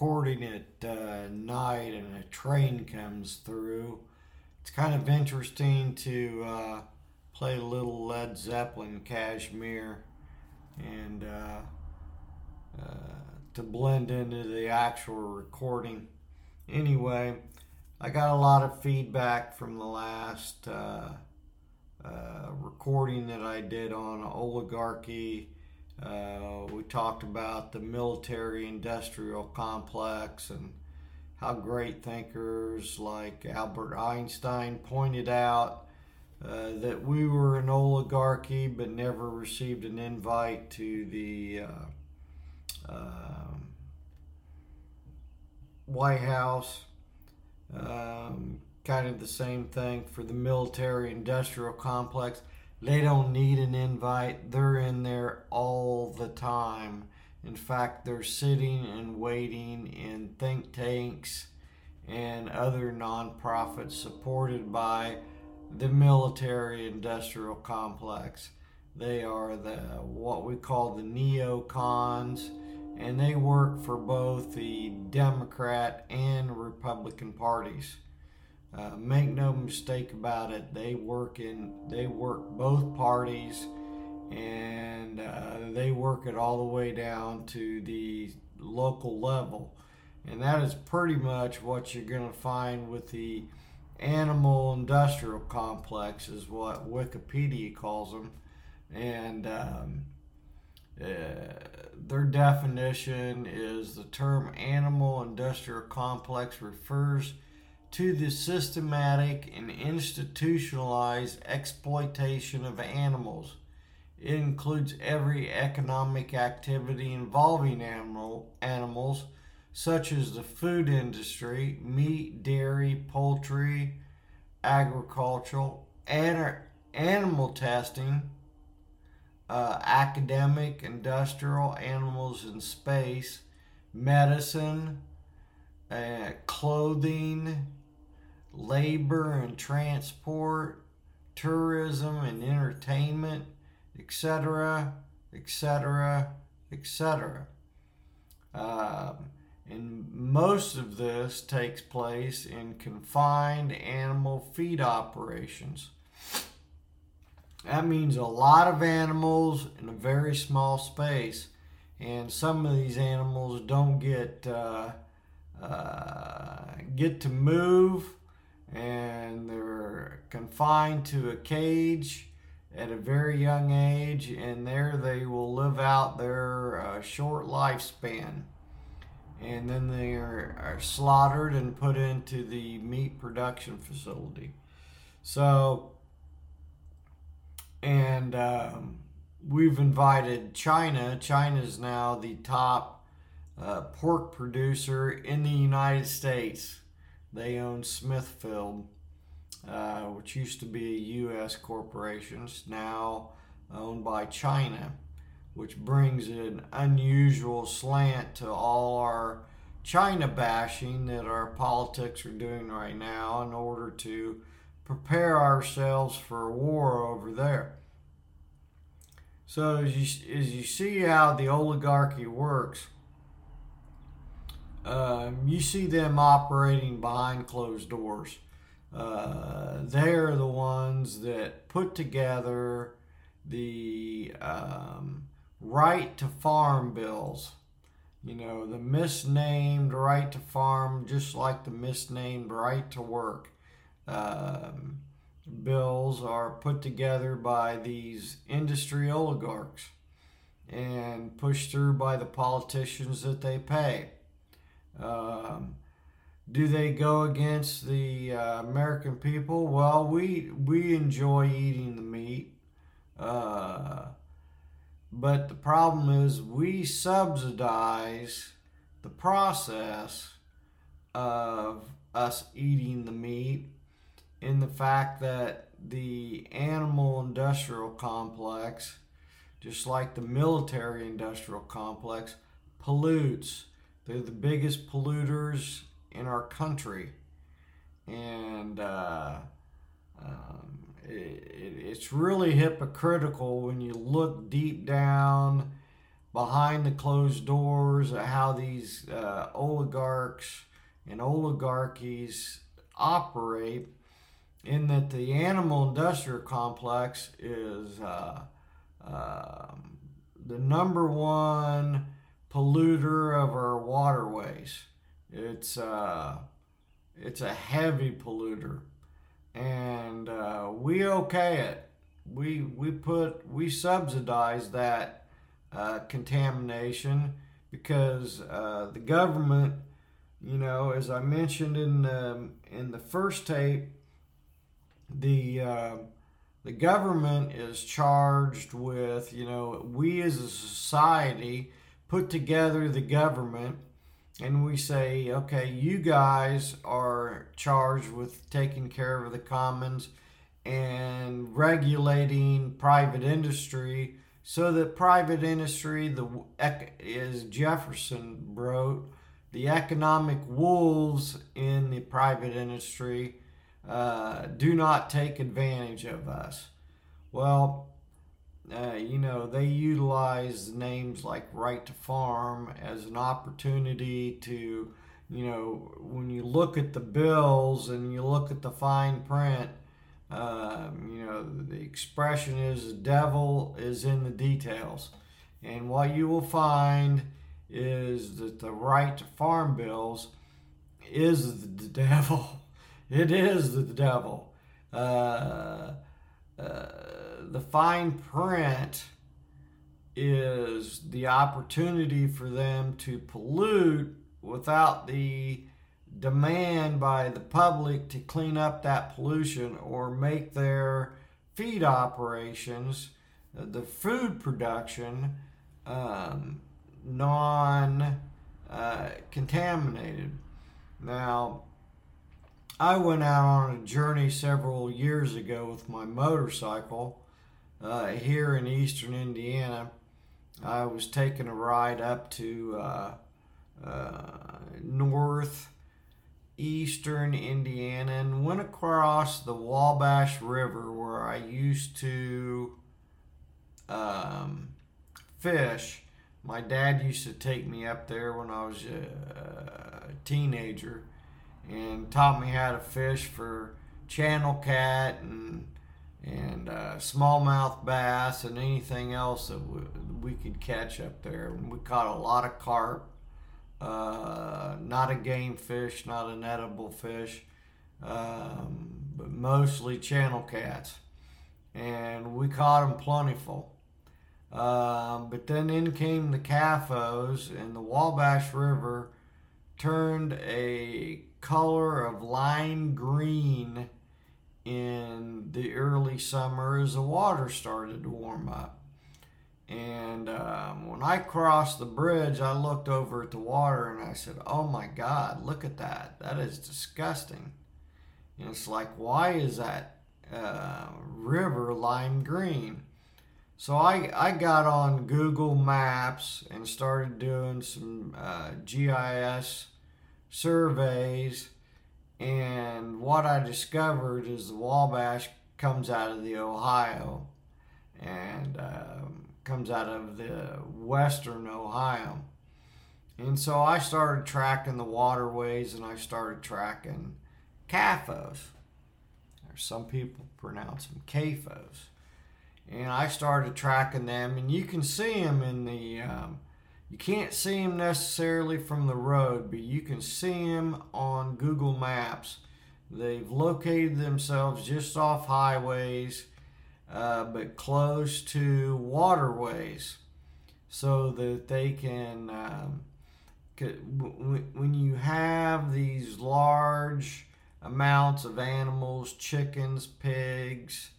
Recording at uh, night and a train comes through. It's kind of interesting to uh, play a little Led Zeppelin Kashmir and uh, uh, to blend into the actual recording. Anyway, I got a lot of feedback from the last uh, uh, recording that I did on oligarchy. Uh, we talked about the military industrial complex and how great thinkers like Albert Einstein pointed out uh, that we were an oligarchy but never received an invite to the uh, um, White House. Um, kind of the same thing for the military industrial complex. They don't need an invite, they're in there all the time. In fact, they're sitting and waiting in think tanks and other nonprofits supported by the military industrial complex. They are the what we call the neocons and they work for both the Democrat and Republican parties. Uh, make no mistake about it, they work in they work both parties and uh, they work it all the way down to the local level. And that is pretty much what you're going to find with the animal industrial complex is what Wikipedia calls them, and um, uh, their definition is the term animal industrial complex refers to the systematic and institutionalized exploitation of animals. It includes every economic activity involving animal, animals such as the food industry, meat, dairy, poultry, agricultural, animal testing, uh, academic, industrial, animals in space, medicine, uh, clothing, labor and transport, tourism and entertainment, etc., etc., etc. And most of this takes place in confined animal feed operations. That means a lot of animals in a very small space, and some of these animals don't get uh, uh, get to move, and they're confined to a cage at a very young age, and there they will live out their uh, short lifespan and then they are, are slaughtered and put into the meat production facility. So, and um, we've invited China. China is now the top uh, pork producer in the United States. They own Smithfield, uh, which used to be a U.S. corporation, now owned by China which brings an unusual slant to all our China bashing that our politics are doing right now in order to prepare ourselves for a war over there. So as you, as you see how the oligarchy works, um, you see them operating behind closed doors. Uh, they're the ones that put together the um, right to farm bills. You know, the misnamed right to farm, just like the misnamed right to work. Um, bills are put together by these industry oligarchs and pushed through by the politicians that they pay. Um, do they go against the uh, American people? Well, we we enjoy eating the meat. Uh, but the problem is, we subsidize the process of us eating the meat in the fact that the animal industrial complex, just like the military industrial complex, pollutes. They're the biggest polluters in our country. And uh, um, it, it's really hypocritical when you look deep down behind the closed doors at how these uh, oligarchs and oligarchies operate in that the animal industrial complex is uh, uh, the number one polluter of our waterways. It's uh, it's a heavy polluter, and uh, we okay it. We we put we subsidize that uh, contamination because uh, the government, you know, as I mentioned in the, in the first tape, the uh, the government is charged with, you know, we as a society put together the government and we say, okay, you guys are charged with taking care of the commons and regulating private industry so that private industry, the as Jefferson wrote, the economic wolves in the private industry uh, do not take advantage of us. Well, uh, you know, they utilize names like right to farm as an opportunity to, you know, when you look at the bills and you look at the fine print, um, you know, the expression is the devil is in the details. And what you will find is that the right to farm bills is the devil. It is the devil. Uh, uh, the fine print is the opportunity for them to pollute without the demand by the public to clean up that pollution or make their feed operations, uh, the food production, um, non uh, contaminated. Now, I went out on a journey several years ago with my motorcycle uh, here in eastern Indiana. I was taking a ride up to uh, uh, north eastern Indiana and went across the Wabash River where I used to um, fish. My dad used to take me up there when I was a teenager and taught me how to fish for channel cat and and uh, smallmouth bass and anything else that we, we could catch up there. We caught a lot of carp uh, not a game fish, not an edible fish, um, but mostly channel cats. And we caught them plentiful. Uh, but then in came the CAFOs, and the Wabash River turned a color of lime green in the early summer as the water started to warm up. And um, when I crossed the bridge, I looked over at the water and I said, Oh my God, look at that. That is disgusting. And it's like, why is that uh, river lime green? So I, I got on Google Maps and started doing some uh, GIS surveys. And what I discovered is the Wabash comes out of the Ohio. And um, comes out of the western Ohio. And so I started tracking the waterways and I started tracking CAFOs. Some people pronounce them CAFOs. And I started tracking them, and you can see them in the, um, you can't see them necessarily from the road, but you can see them on Google Maps. They've located themselves just off highways uh, but close to waterways so that they can. Um, when you have these large amounts of animals, chickens, pigs,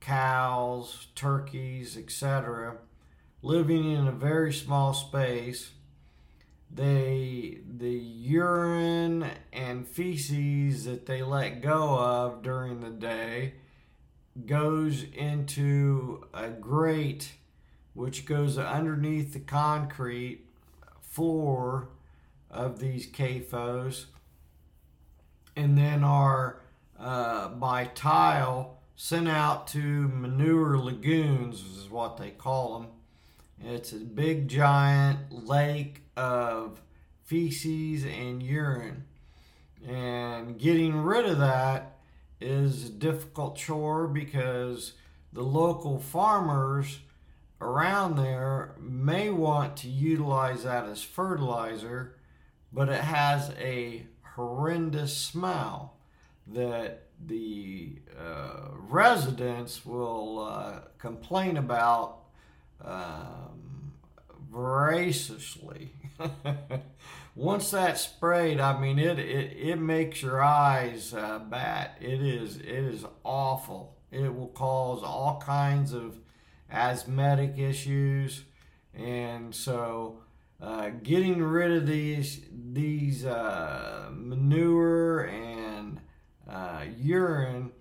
cows, turkeys, etc., living in a very small space, they the urine and feces that they let go of during the day goes into a grate which goes underneath the concrete floor of these CAFOs and then are uh, by tile sent out to manure lagoons is what they call them It's a big giant lake of feces and urine. And getting rid of that is a difficult chore because the local farmers around there may want to utilize that as fertilizer, but it has a horrendous smell that the uh, residents will uh, complain about um, voraciously. Once that's sprayed, I mean it it, it makes your eyes uh, bat. It is it is awful. It will cause all kinds of asthmatic issues, and so uh, getting rid of these these uh, manure and uh, urine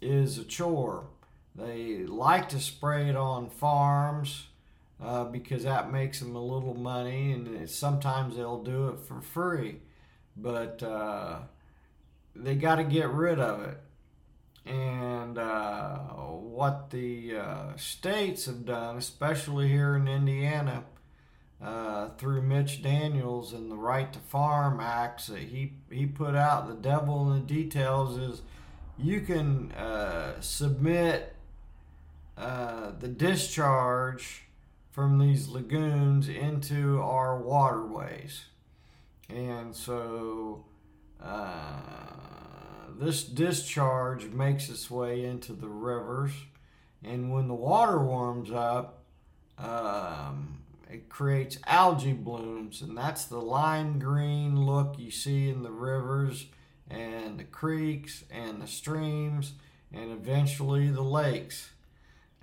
is a chore. They like to spray it on farms uh, because that makes them a little money, and sometimes they'll do it for free. But uh, they got to get rid of it. And uh, what the uh, states have done, especially here in Indiana, uh, through Mitch Daniels and the Right to Farm Acts that he, he put out, the devil in the details is you can uh, submit uh, the discharge from these lagoons into our waterways. And so uh, this discharge makes its way into the rivers. And when the water warms up, um, it creates algae blooms. And that's the lime green look you see in the rivers and the creeks and the streams and eventually the lakes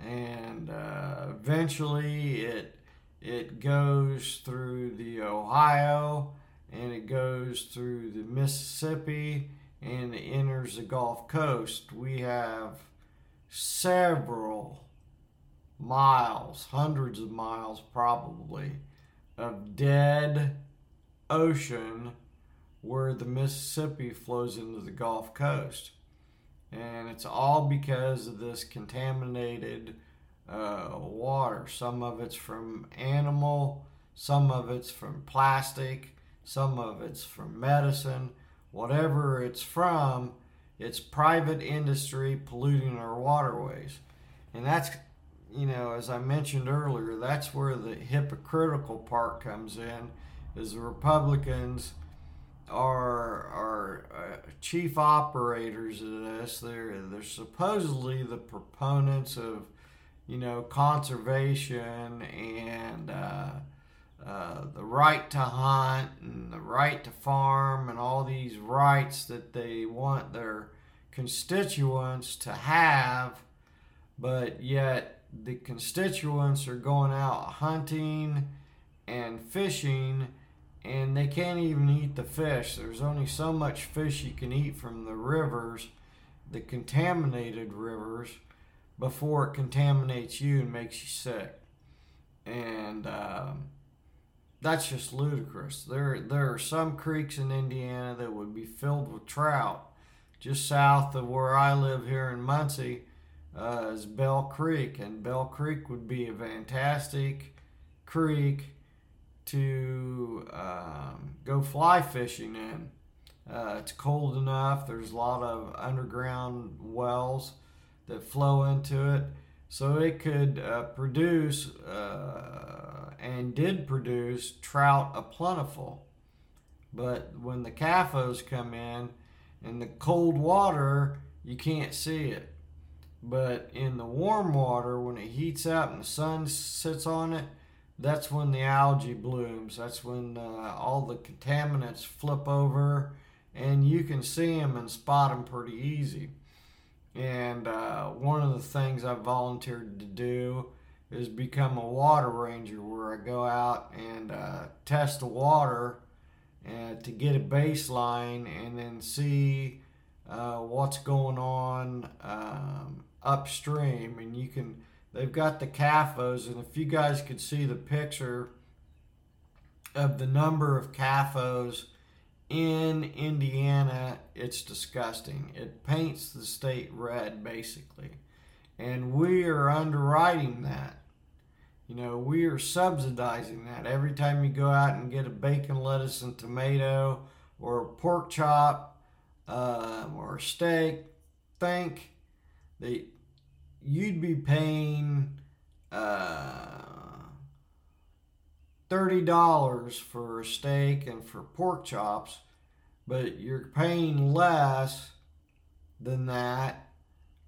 and uh, eventually it it goes through the Ohio and it goes through the Mississippi and it enters the Gulf Coast. We have several miles, hundreds of miles probably, of dead ocean where the Mississippi flows into the Gulf Coast and it's all because of this contaminated uh, water. Some of it's from animal, some of it's from plastic, some of it's from medicine. Whatever it's from, it's private industry polluting our waterways. And that's, you know, as I mentioned earlier, that's where the hypocritical part comes in, is the Republicans are are uh, chief operators of this. They're they're supposedly the proponents of you know conservation and uh, uh, the right to hunt and the right to farm and all these rights that they want their constituents to have, but yet the constituents are going out hunting and fishing and they can't even eat the fish. There's only so much fish you can eat from the rivers, the contaminated rivers, before it contaminates you and makes you sick. And um, that's just ludicrous. There, there are some creeks in Indiana that would be filled with trout. Just south of where I live here in Muncie uh, is Bell Creek, and Bell Creek would be a fantastic creek to um, go fly fishing in. Uh, it's cold enough. There's a lot of underground wells that flow into it. So it could uh, produce uh, and did produce trout a plentiful. But when the CAFOs come in in the cold water, you can't see it. But in the warm water, when it heats up and the sun sits on it, that's when the algae blooms. That's when uh, all the contaminants flip over, and you can see them and spot them pretty easy. And uh, one of the things I've volunteered to do is become a water ranger, where I go out and uh, test the water uh, to get a baseline, and then see uh, what's going on um, upstream, and you can They've got the CAFOs, and if you guys could see the picture of the number of CAFOs in Indiana, it's disgusting. It paints the state red, basically. And we are underwriting that. You know, we are subsidizing that. Every time you go out and get a bacon, lettuce, and tomato, or a pork chop, um, or a steak, think that you'd be paying uh, $30 for a steak and for pork chops, but you're paying less than that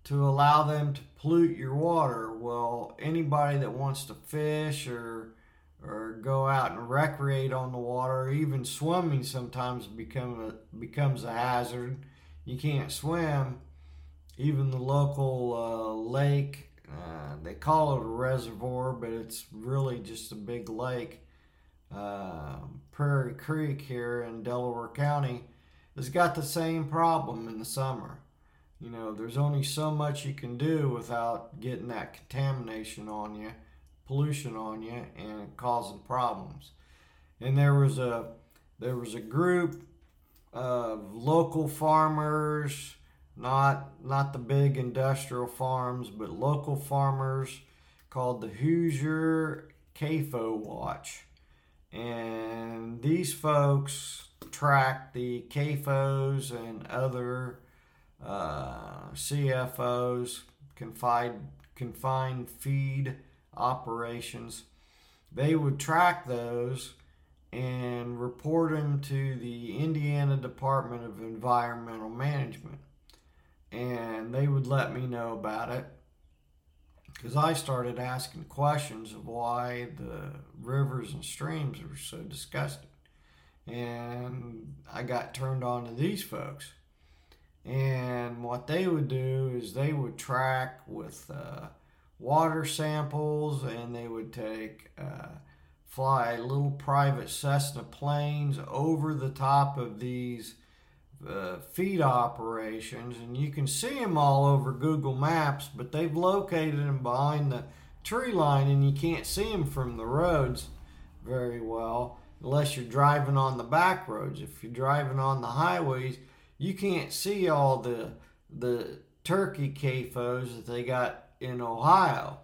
to allow them to pollute your water. Well, anybody that wants to fish or or go out and recreate on the water, even swimming sometimes become a, becomes a hazard. You can't swim. Even the local uh, lake, uh, they call it a reservoir, but it's really just a big lake. Uh, Prairie Creek here in Delaware County has got the same problem in the summer. You know, there's only so much you can do without getting that contamination on you, pollution on you, and causing problems. And there was a there was a group of local farmers, not not the big industrial farms, but local farmers called the Hoosier CAFO Watch. And these folks track the CAFOs and other uh, CFOs, confined, confined feed operations. They would track those and report them to the Indiana Department of Environmental Management. And they would let me know about it because I started asking questions of why the rivers and streams were so disgusting. And I got turned on to these folks. And what they would do is they would track with uh, water samples and they would take, uh, fly little private Cessna planes over the top of these uh, feed operations. And you can see them all over Google Maps, but they've located them behind the tree line and you can't see them from the roads very well unless you're driving on the back roads. If you're driving on the highways, you can't see all the the turkey CAFOs that they got in Ohio.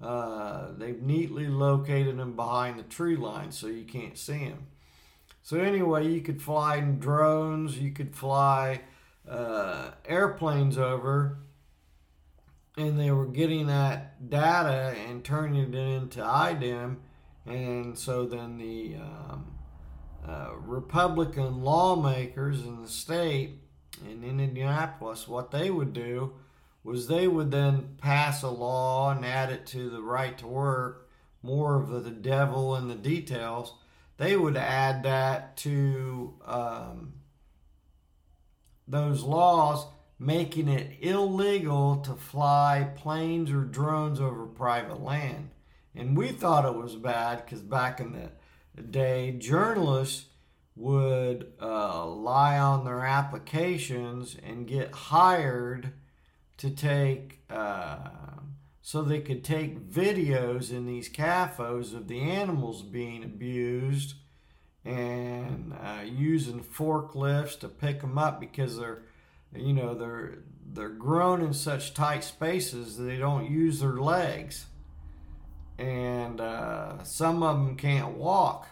Uh, they've neatly located them behind the tree line so you can't see them. So anyway, you could fly drones, you could fly uh, airplanes over, and they were getting that data and turning it into IDEM, and so then the um, uh, Republican lawmakers in the state in Indianapolis, what they would do was they would then pass a law and add it to the right to work, more of the devil in the details. They would add that to um, those laws, making it illegal to fly planes or drones over private land. And we thought it was bad because back in the day, journalists would uh, lie on their applications and get hired to take, uh, so they could take videos in these CAFOs of the animals being abused and uh, using forklifts to pick them up because they're, you know, they're they're grown in such tight spaces that they don't use their legs and uh, some of them can't walk.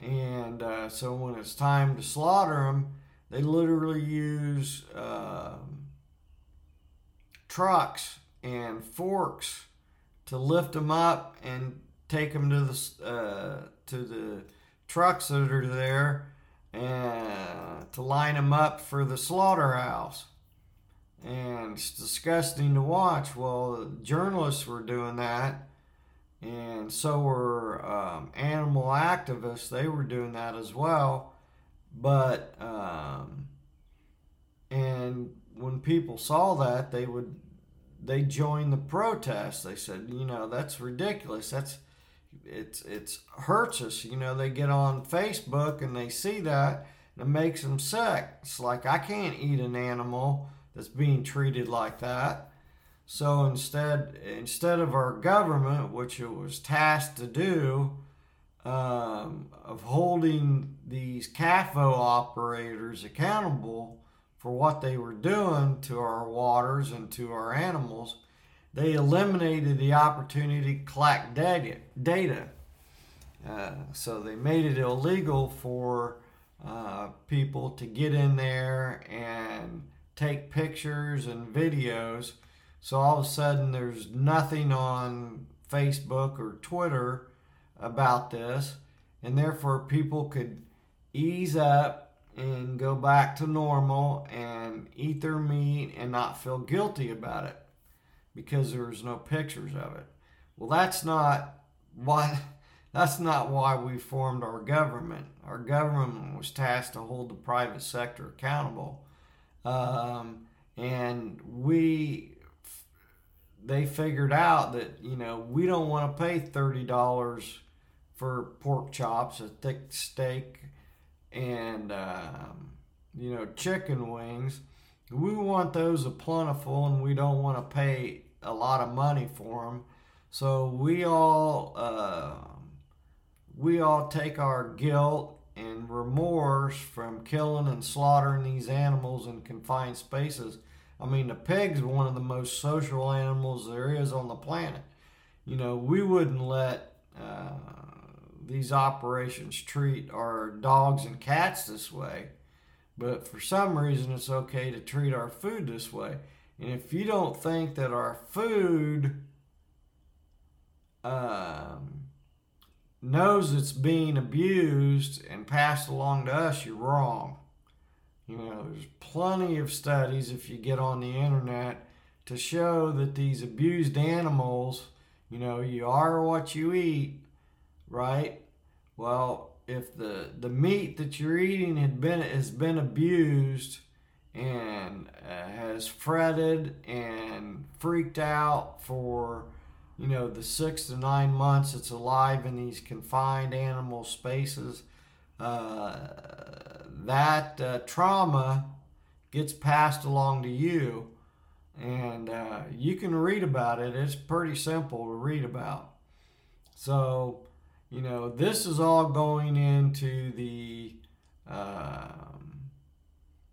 And uh, so when it's time to slaughter them, they literally use uh, trucks and forks to lift them up and take them to the uh, to the trucks that are there and to line them up for the slaughterhouse. And it's disgusting to watch. Well, journalists were doing that and so were um, animal activists. They were doing that as well. But um, and when people saw that, they would they joined the protest. They said, you know, that's ridiculous. That's it's it's hurts us. You know, they get on Facebook and they see that and it makes them sick. It's like I can't eat an animal that's being treated like that. So instead, instead of our government, which it was tasked to do, um, of holding these CAFO operators accountable for what they were doing to our waters and to our animals, they eliminated the opportunity to collect data. data. Uh, so they made it illegal for uh, people to get in there and take pictures and videos. So all of a sudden, there's nothing on Facebook or Twitter about this, and therefore people could ease up and go back to normal and eat their meat and not feel guilty about it because there's no pictures of it. Well, that's not why that's not why we formed our government. Our government was tasked to hold the private sector accountable, um, and we they figured out that you know we don't want to pay thirty dollars for pork chops, a thick steak, and um, you know chicken wings. We want those plentiful, and we don't want to pay a lot of money for them. So we all uh, we all take our guilt and remorse from killing and slaughtering these animals in confined spaces. I mean, the pig's one of the most social animals there is on the planet. You know, we wouldn't let uh, these operations treat our dogs and cats this way, but for some reason it's okay to treat our food this way. And if you don't think that our food um, knows it's being abused and passed along to us, you're wrong. You know, there's plenty of studies, if you get on the internet, to show that these abused animals, you know, you are what you eat, right? Well, if the, the meat that you're eating had been has been abused and uh, has fretted and freaked out for you know the six to nine months it's alive in these confined animal spaces uh, that uh, trauma gets passed along to you and uh, you can read about it it's pretty simple to read about so you know this is all going into the um,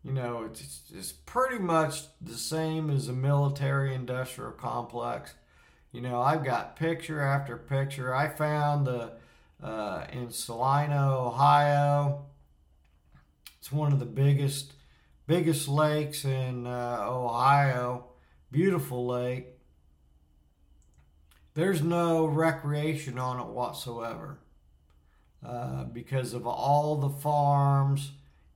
you know it's, it's pretty much the same as a military industrial complex you know, I've got picture after picture. I found the uh, in Celina, Ohio. It's one of the biggest biggest lakes in uh, Ohio. Beautiful lake. There's no recreation on it whatsoever uh, because of all the farms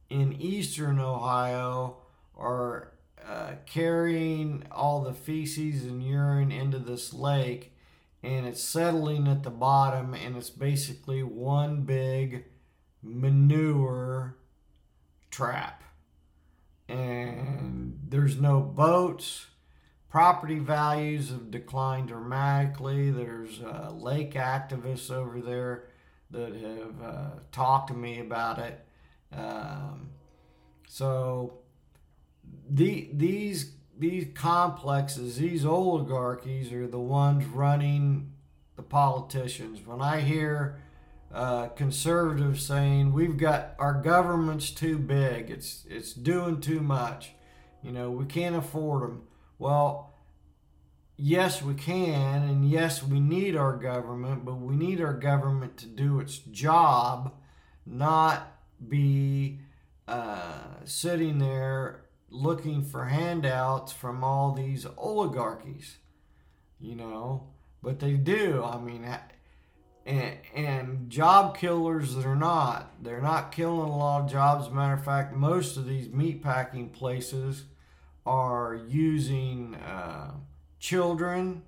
in eastern Ohio are uh, carrying all the feces and urine into this lake and it's settling at the bottom and it's basically one big manure trap. And there's no boats property values have declined dramatically there's uh, lake activists over there that have uh, talked to me about it um, so the, these these complexes, these oligarchies, are the ones running the politicians. When I hear uh, conservatives saying we've got our government's too big, it's it's doing too much, you know, we can't afford them. Well, yes, we can, and yes, we need our government, but we need our government to do its job, not be uh, sitting there looking for handouts from all these oligarchies, you know, but they do. I mean, and, and job killers that are not. They're not killing a lot of jobs. Matter of fact, most of these meatpacking places are using uh, children,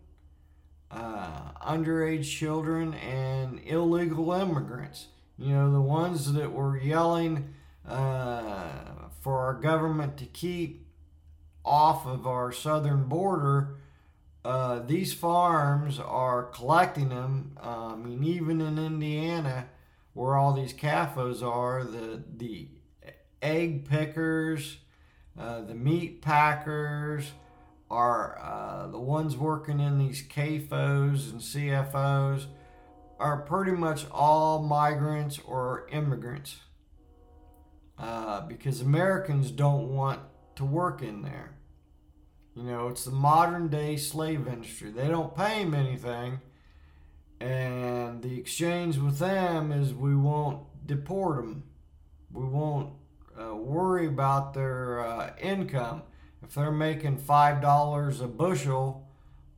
uh, underage children, and illegal immigrants. You know, the ones that were yelling uh, for our government to keep off of our southern border. Uh, these farms are collecting them. I mean, even in Indiana, where all these CAFOs are, the the egg pickers, uh, the meat packers are uh, the ones working in these CAFOs and CFOs are pretty much all migrants or immigrants uh, because Americans don't want to work in there. You know, it's the modern day slave industry. They don't pay them anything, and the exchange with them is we won't deport them. We won't uh, worry about their uh, income. If they're making five dollars a bushel,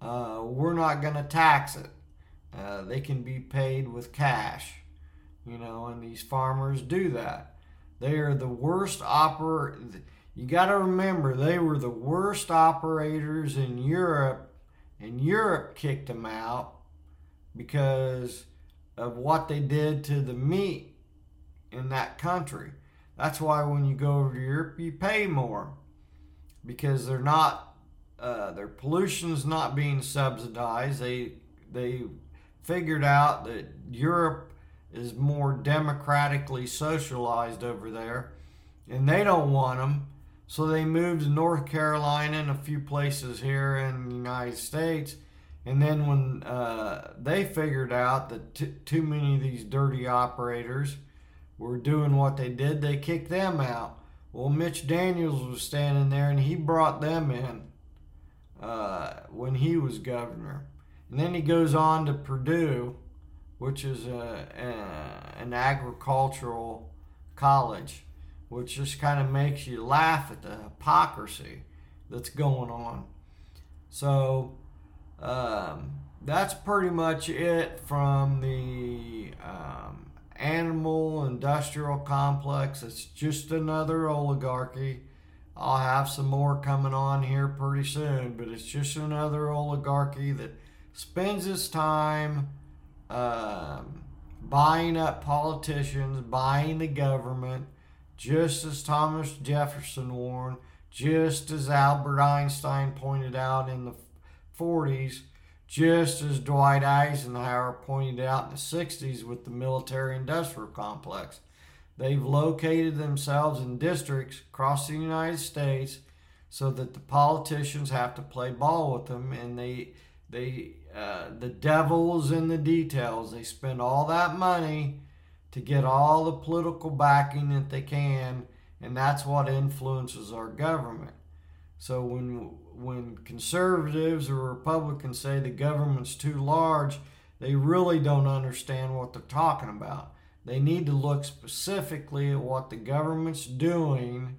uh, we're not going to tax it. Uh, they can be paid with cash, you know, and these farmers do that. They are the worst oper. You got to remember, they were the worst operators in Europe, and Europe kicked them out because of what they did to the meat in that country. That's why when you go over to Europe, you pay more because they're not, uh, their pollution's not being subsidized. They they figured out that Europe is more democratically socialized over there, and they don't want them. So they moved to North Carolina and a few places here in the United States. And then when uh, they figured out that t- too many of these dirty operators were doing what they did, they kicked them out. Well, Mitch Daniels was standing there and he brought them in uh, when he was governor. And then he goes on to Purdue, which is a, a, an agricultural college, which just kind of makes you laugh at the hypocrisy that's going on. So um, that's pretty much it from the um, animal industrial complex. It's just another oligarchy. I'll have some more coming on here pretty soon, but it's just another oligarchy that spends his time um, buying up politicians, buying the government, just as Thomas Jefferson warned, just as Albert Einstein pointed out in the 40s, just as Dwight Eisenhower pointed out in the 60s with the military industrial complex. They've located themselves in districts across the United States so that the politicians have to play ball with them and they they uh, the devil's in the details. They spend all that money to get all the political backing that they can, and that's what influences our government. So when when conservatives or Republicans say the government's too large, they really don't understand what they're talking about. They need to look specifically at what the government's doing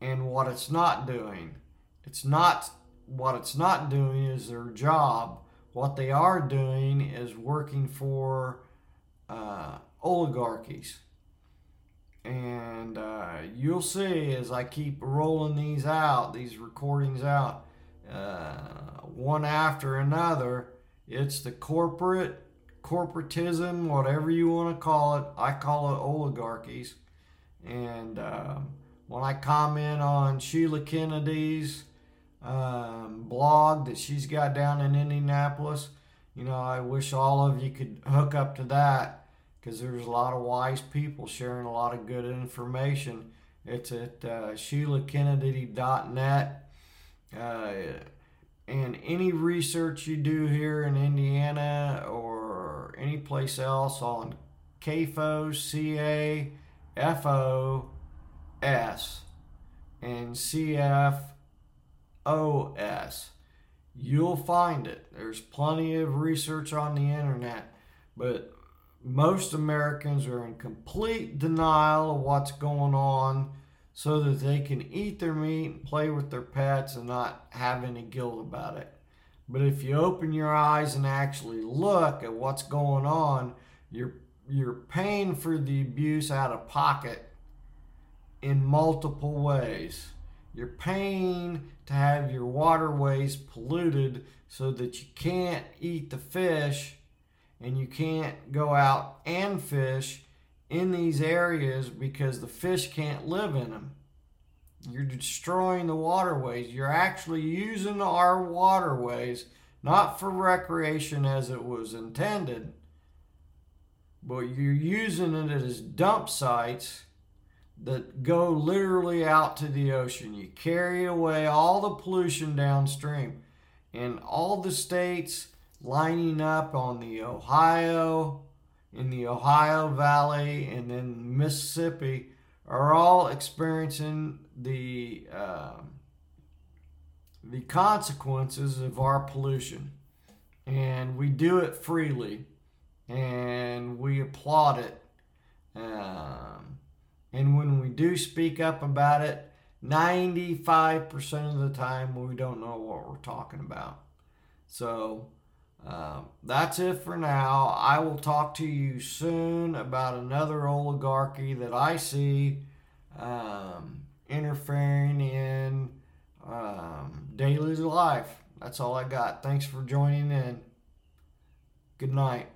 and what it's not doing. It's not what it's not doing is their job. What they are doing is working for uh, oligarchies. And uh, you'll see as I keep rolling these out, these recordings out, uh, one after another, it's the corporate, corporatism, whatever you want to call it. I call it oligarchies. And um, when I comment on Sheila Kennedy's um, blog that she's got down in Indianapolis. You know, I wish all of you could hook up to that because there's a lot of wise people sharing a lot of good information. It's at uh, SheilaKennedy.net. Uh, and any research you do here in Indiana or any place else on CAFO, C-A, F-O-S, and C-F OS. You'll find it. There's plenty of research on the internet, but most Americans are in complete denial of what's going on so that they can eat their meat and play with their pets and not have any guilt about it. But if you open your eyes and actually look at what's going on, you're you're paying for the abuse out of pocket in multiple ways. You're paying to have your waterways polluted so that you can't eat the fish and you can't go out and fish in these areas because the fish can't live in them. You're destroying the waterways. You're actually using our waterways not for recreation as it was intended, but you're using it as dump sites that go literally out to the ocean. You carry away all the pollution downstream. And all the states lining up on the Ohio, in the Ohio Valley, and then Mississippi are all experiencing the uh, the consequences of our pollution. And we do it freely and we applaud it. Um, and when we do speak up about it, 95% of the time we don't know what we're talking about. So um, that's it for now. I will talk to you soon about another oligarchy that I see um, interfering in um, daily life. That's all I got. Thanks for joining in. Good night.